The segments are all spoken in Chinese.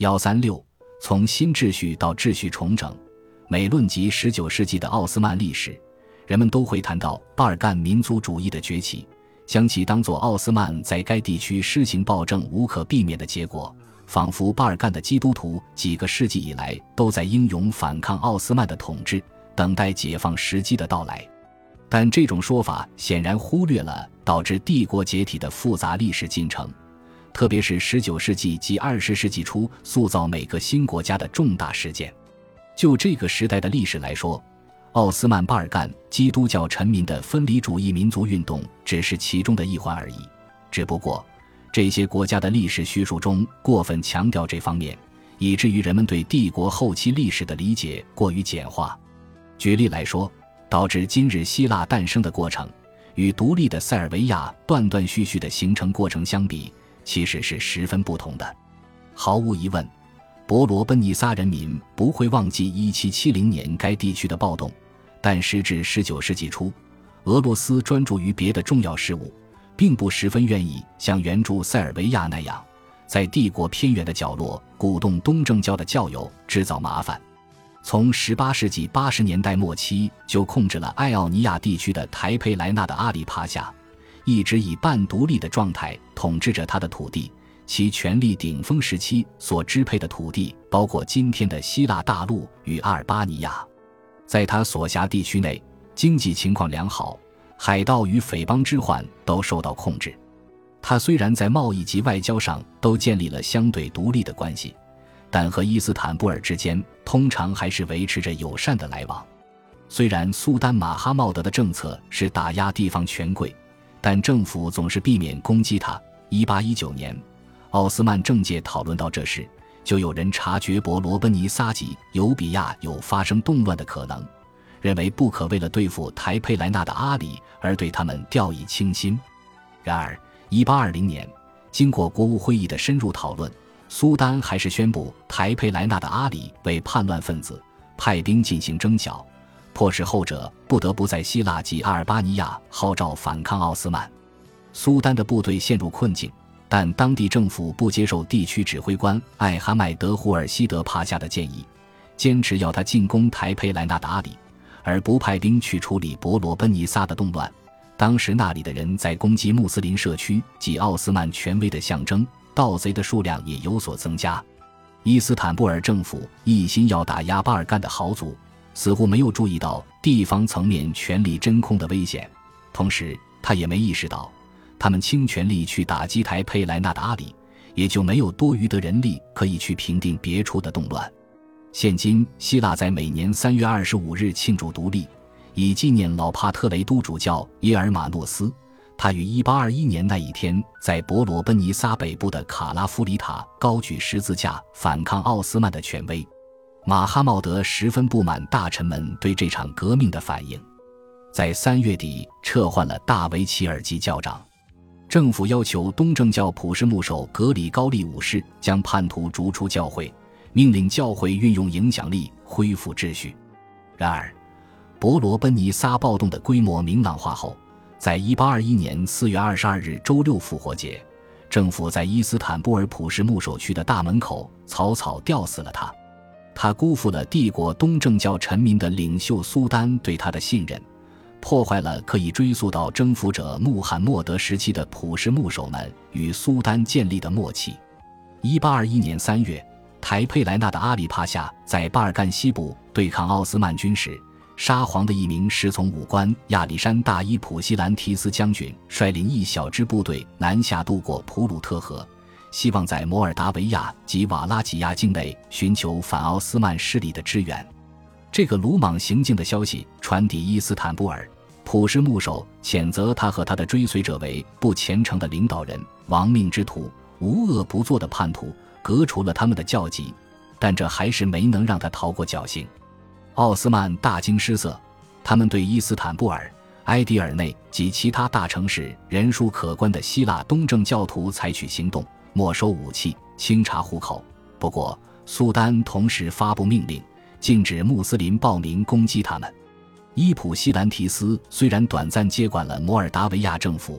幺三六，从新秩序到秩序重整。每论及十九世纪的奥斯曼历史，人们都会谈到巴尔干民族主义的崛起，将其当作奥斯曼在该地区施行暴政无可避免的结果。仿佛巴尔干的基督徒几个世纪以来都在英勇反抗奥斯曼的统治，等待解放时机的到来。但这种说法显然忽略了导致帝国解体的复杂历史进程，特别是十九世纪及二十世纪初塑造每个新国家的重大事件。就这个时代的历史来说，奥斯曼巴尔干基督教臣民的分离主义民族运动只是其中的一环而已。只不过，这些国家的历史叙述中过分强调这方面，以至于人们对帝国后期历史的理解过于简化。举例来说，导致今日希腊诞生的过程，与独立的塞尔维亚断断续续的形成过程相比，其实是十分不同的。毫无疑问。博罗奔尼撒人民不会忘记1770年该地区的暴动，但时至19世纪初，俄罗斯专注于别的重要事务，并不十分愿意像援助塞尔维亚那样，在帝国偏远的角落鼓动东正教的教友，制造麻烦。从18世纪80年代末期就控制了爱奥尼亚地区的台佩莱纳的阿里帕夏，一直以半独立的状态统治着他的土地。其权力顶峰时期所支配的土地包括今天的希腊大陆与阿尔巴尼亚，在他所辖地区内，经济情况良好，海盗与匪帮之患都受到控制。他虽然在贸易及外交上都建立了相对独立的关系，但和伊斯坦布尔之间通常还是维持着友善的来往。虽然苏丹马哈茂德的政策是打压地方权贵，但政府总是避免攻击他。一八一九年。奥斯曼政界讨论到这时，就有人察觉伯罗奔尼撒及尤比亚有发生动乱的可能，认为不可为了对付台佩莱纳的阿里而对他们掉以轻心。然而，1820年，经过国务会议的深入讨论，苏丹还是宣布台佩莱纳的阿里为叛乱分子，派兵进行征剿，迫使后者不得不在希腊及阿尔巴尼亚号召反抗奥斯曼。苏丹的部队陷入困境。但当地政府不接受地区指挥官艾哈迈德·胡尔西德帕夏的建议，坚持要他进攻台佩莱纳达里，而不派兵去处理博罗奔尼撒的动乱。当时那里的人在攻击穆斯林社区及奥斯曼权威的象征，盗贼的数量也有所增加。伊斯坦布尔政府一心要打压巴尔干的豪族，似乎没有注意到地方层面权力真空的危险，同时他也没意识到。他们倾全力去打击台佩莱纳的阿里，也就没有多余的人力可以去平定别处的动乱。现今，希腊在每年三月二十五日庆祝独立，以纪念老帕特雷都主教耶尔马诺斯。他于一八二一年那一天在伯罗奔尼撒北部的卡拉夫里塔高举十字架反抗奥斯曼的权威。马哈茂德十分不满大臣们对这场革命的反应，在三月底撤换了大维齐尔基教长。政府要求东正教普什牧首格里高利五世将叛徒逐出教会，命令教会运用影响力恢复秩序。然而，伯罗奔尼撒暴动的规模明朗化后，在1821年4月22日周六复活节，政府在伊斯坦布尔普什牧首区的大门口草草吊死了他。他辜负了帝国东正教臣民的领袖苏丹对他的信任。破坏了可以追溯到征服者穆罕默德时期的普什牧首们与苏丹建立的默契。一八二一年三月，台佩莱纳的阿里帕夏在巴尔干西部对抗奥斯曼军时，沙皇的一名侍从武官亚历山大伊普西兰提斯将军率领一小支部队南下渡过普鲁特河，希望在摩尔达维亚及瓦拉几亚境内寻求反奥斯曼势力的支援。这个鲁莽行径的消息传抵伊斯坦布尔，普什牧首谴责他和他的追随者为不虔诚的领导人、亡命之徒、无恶不作的叛徒，革除了他们的教籍。但这还是没能让他逃过绞刑。奥斯曼大惊失色，他们对伊斯坦布尔、埃迪尔内及其他大城市人数可观的希腊东正教徒采取行动，没收武器，清查户口。不过，苏丹同时发布命令。禁止穆斯林暴民攻击他们。伊普西兰提斯虽然短暂接管了摩尔达维亚政府，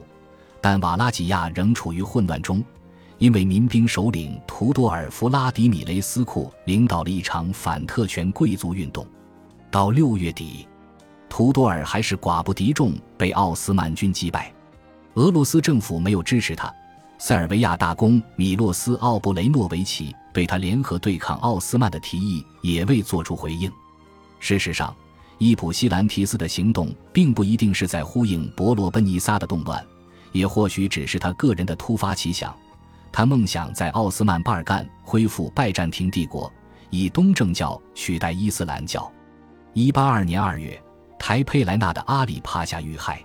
但瓦拉吉亚仍处于混乱中，因为民兵首领图多尔·弗拉迪米雷斯库领导了一场反特权贵族运动。到六月底，图多尔还是寡不敌众，被奥斯曼军击败。俄罗斯政府没有支持他。塞尔维亚大公米洛斯·奥布雷诺维奇对他联合对抗奥斯曼的提议也未作出回应。事实上，伊普西兰提斯的行动并不一定是在呼应伯罗奔尼撒的动乱，也或许只是他个人的突发奇想。他梦想在奥斯曼巴尔干恢复拜占庭帝国，以东正教取代伊斯兰教。一八二年二月，台佩莱纳的阿里帕夏遇害。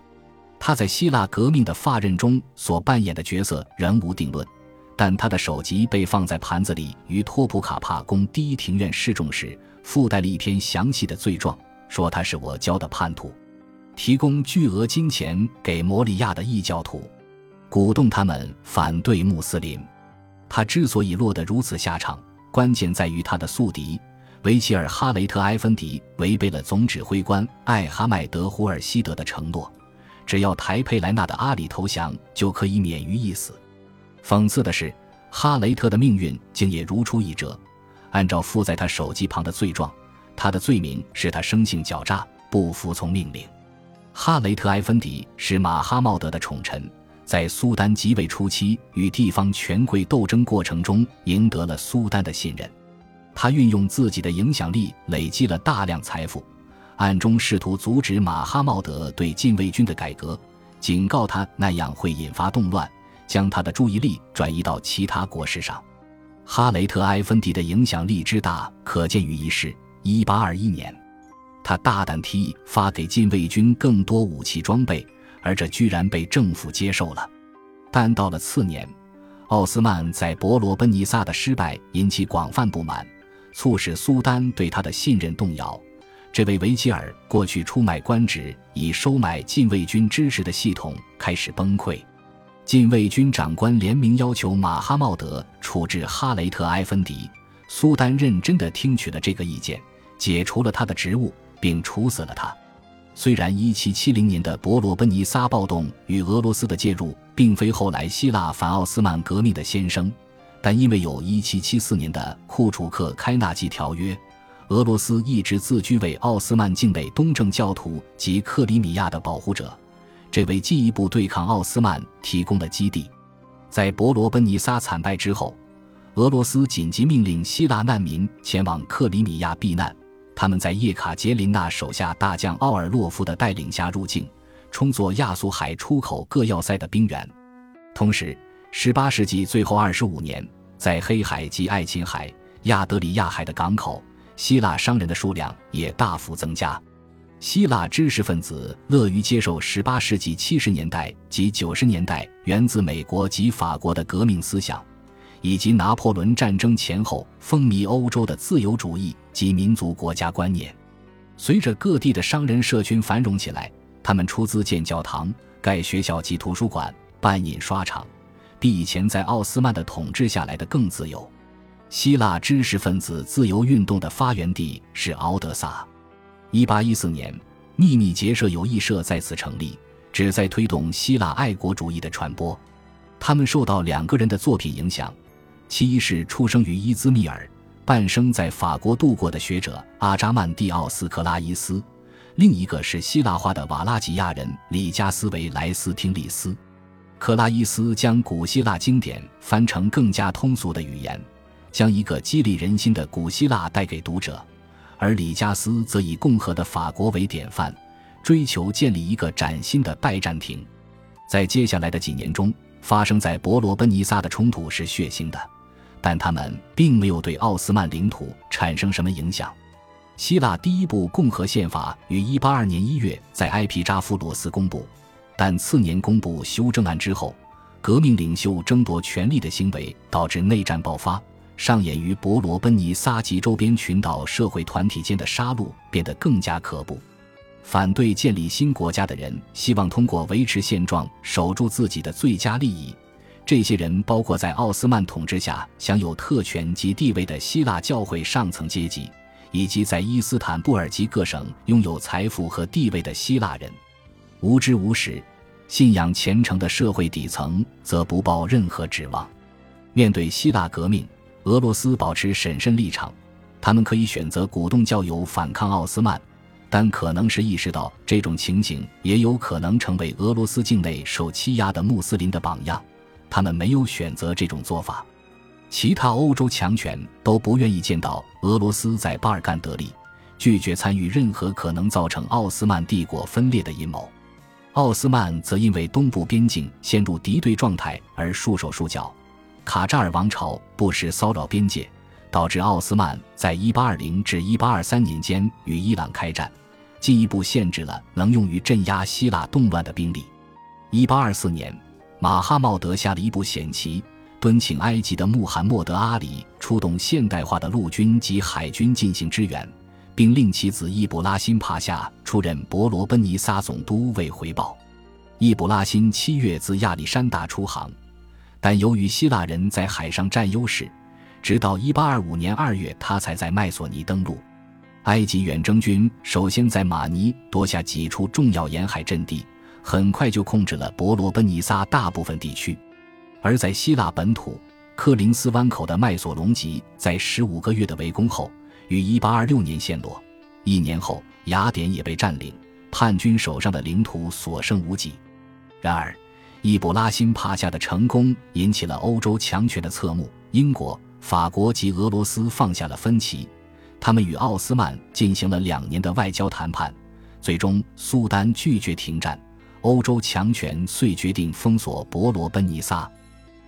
他在希腊革命的发轫中所扮演的角色仍无定论，但他的首级被放在盘子里，于托普卡帕宫第一庭院示众时，附带了一篇详细的罪状，说他是我教的叛徒，提供巨额金钱给摩里亚的异教徒。鼓动他们反对穆斯林。他之所以落得如此下场，关键在于他的宿敌维齐尔·哈雷特埃芬迪违背了总指挥官艾哈迈德·胡尔希德的承诺，只要台佩莱纳的阿里投降，就可以免于一死。讽刺的是，哈雷特的命运竟也如出一辙。按照附在他手机旁的罪状，他的罪名是他生性狡诈，不服从命令。哈雷特埃芬迪是马哈茂德的宠臣。在苏丹即位初期，与地方权贵斗争过程中赢得了苏丹的信任。他运用自己的影响力，累积了大量财富，暗中试图阻止马哈茂德对禁卫军的改革，警告他那样会引发动乱，将他的注意力转移到其他国事上。哈雷特埃芬迪的影响力之大，可见于一事：一八二一年，他大胆提议发给禁卫军更多武器装备。而这居然被政府接受了，但到了次年，奥斯曼在伯罗奔尼撒的失败引起广泛不满，促使苏丹对他的信任动摇。这位维吉尔过去出卖官职以收买禁卫军支持的系统开始崩溃，禁卫军长官联名要求马哈茂德处置哈雷特埃芬迪。苏丹认真地听取了这个意见，解除了他的职务，并处死了他。虽然1770年的伯罗奔尼撒暴动与俄罗斯的介入并非后来希腊反奥斯曼革命的先声，但因为有1774年的库楚克开纳季条约，俄罗斯一直自居为奥斯曼境内东正教徒及克里米亚的保护者，这为进一步对抗奥斯曼提供了基地。在伯罗奔尼撒惨败之后，俄罗斯紧急命令希腊难民前往克里米亚避难。他们在叶卡捷琳娜手下大将奥尔洛夫的带领下入境，充作亚速海出口各要塞的兵员。同时，18世纪最后25年，在黑海及爱琴海、亚德里亚海的港口，希腊商人的数量也大幅增加。希腊知识分子乐于接受18世纪70年代及90年代源自美国及法国的革命思想。以及拿破仑战争前后风靡欧洲的自由主义及民族国家观念，随着各地的商人社群繁荣起来，他们出资建教堂、盖学校及图书馆、办印刷厂，比以前在奥斯曼的统治下来的更自由。希腊知识分子自由运动的发源地是敖德萨。1814年，秘密结社友谊社在此成立，旨在推动希腊爱国主义的传播。他们受到两个人的作品影响。其一是出生于伊兹密尔、半生在法国度过的学者阿扎曼蒂奥斯·克拉伊斯，另一个是希腊化的瓦拉吉亚人里加斯维莱斯汀利斯。克拉伊斯将古希腊经典翻成更加通俗的语言，将一个激励人心的古希腊带给读者；而李加斯则以共和的法国为典范，追求建立一个崭新的拜占庭。在接下来的几年中，发生在伯罗奔尼撒的冲突是血腥的。但他们并没有对奥斯曼领土产生什么影响。希腊第一部共和宪法于182年1月在埃皮扎夫罗斯公布，但次年公布修正案之后，革命领袖争夺权力的行为导致内战爆发，上演于伯罗奔尼撒及周边群岛社会团体间的杀戮变得更加可怖。反对建立新国家的人希望通过维持现状守住自己的最佳利益。这些人包括在奥斯曼统治下享有特权及地位的希腊教会上层阶级，以及在伊斯坦布尔及各省拥有财富和地位的希腊人。无知无识、信仰虔诚的社会底层则不抱任何指望。面对希腊革命，俄罗斯保持审慎立场。他们可以选择鼓动教友反抗奥斯曼，但可能是意识到这种情景也有可能成为俄罗斯境内受欺压的穆斯林的榜样。他们没有选择这种做法。其他欧洲强权都不愿意见到俄罗斯在巴尔干得利，拒绝参与任何可能造成奥斯曼帝国分裂的阴谋。奥斯曼则因为东部边境陷入敌对状态而束手束脚。卡扎尔王朝不时骚扰边界，导致奥斯曼在1820至1823年间与伊朗开战，进一步限制了能用于镇压希腊动乱的兵力。1824年，马哈茂德下了一步险棋，敦请埃及的穆罕默德阿里出动现代化的陆军及海军进行支援。并令其子易卜拉欣帕夏出任伯罗奔尼撒总督为回报。易卜拉欣七月自亚历山大出航，但由于希腊人在海上占优势，直到1825年2月，他才在麦索尼登陆。埃及远征军首先在马尼夺下几处重要沿海阵地，很快就控制了伯罗奔尼撒大部分地区。而在希腊本土科林斯湾口的麦索隆吉，在十五个月的围攻后。于1826年陷落，一年后雅典也被占领，叛军手上的领土所剩无几。然而，易卜拉欣帕夏的成功引起了欧洲强权的侧目，英国、法国及俄罗斯放下了分歧，他们与奥斯曼进行了两年的外交谈判，最终苏丹拒绝停战，欧洲强权遂决定封锁伯罗奔尼撒。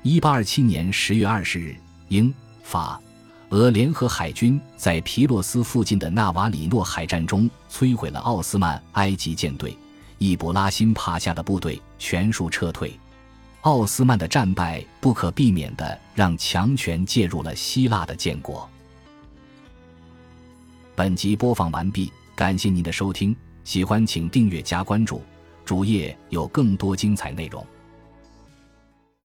1827年10月20日，英法。俄联合海军在皮洛斯附近的纳瓦里诺海战中摧毁了奥斯曼埃及舰队，易卜拉欣帕下的部队全数撤退。奥斯曼的战败不可避免的让强权介入了希腊的建国。本集播放完毕，感谢您的收听，喜欢请订阅加关注，主页有更多精彩内容。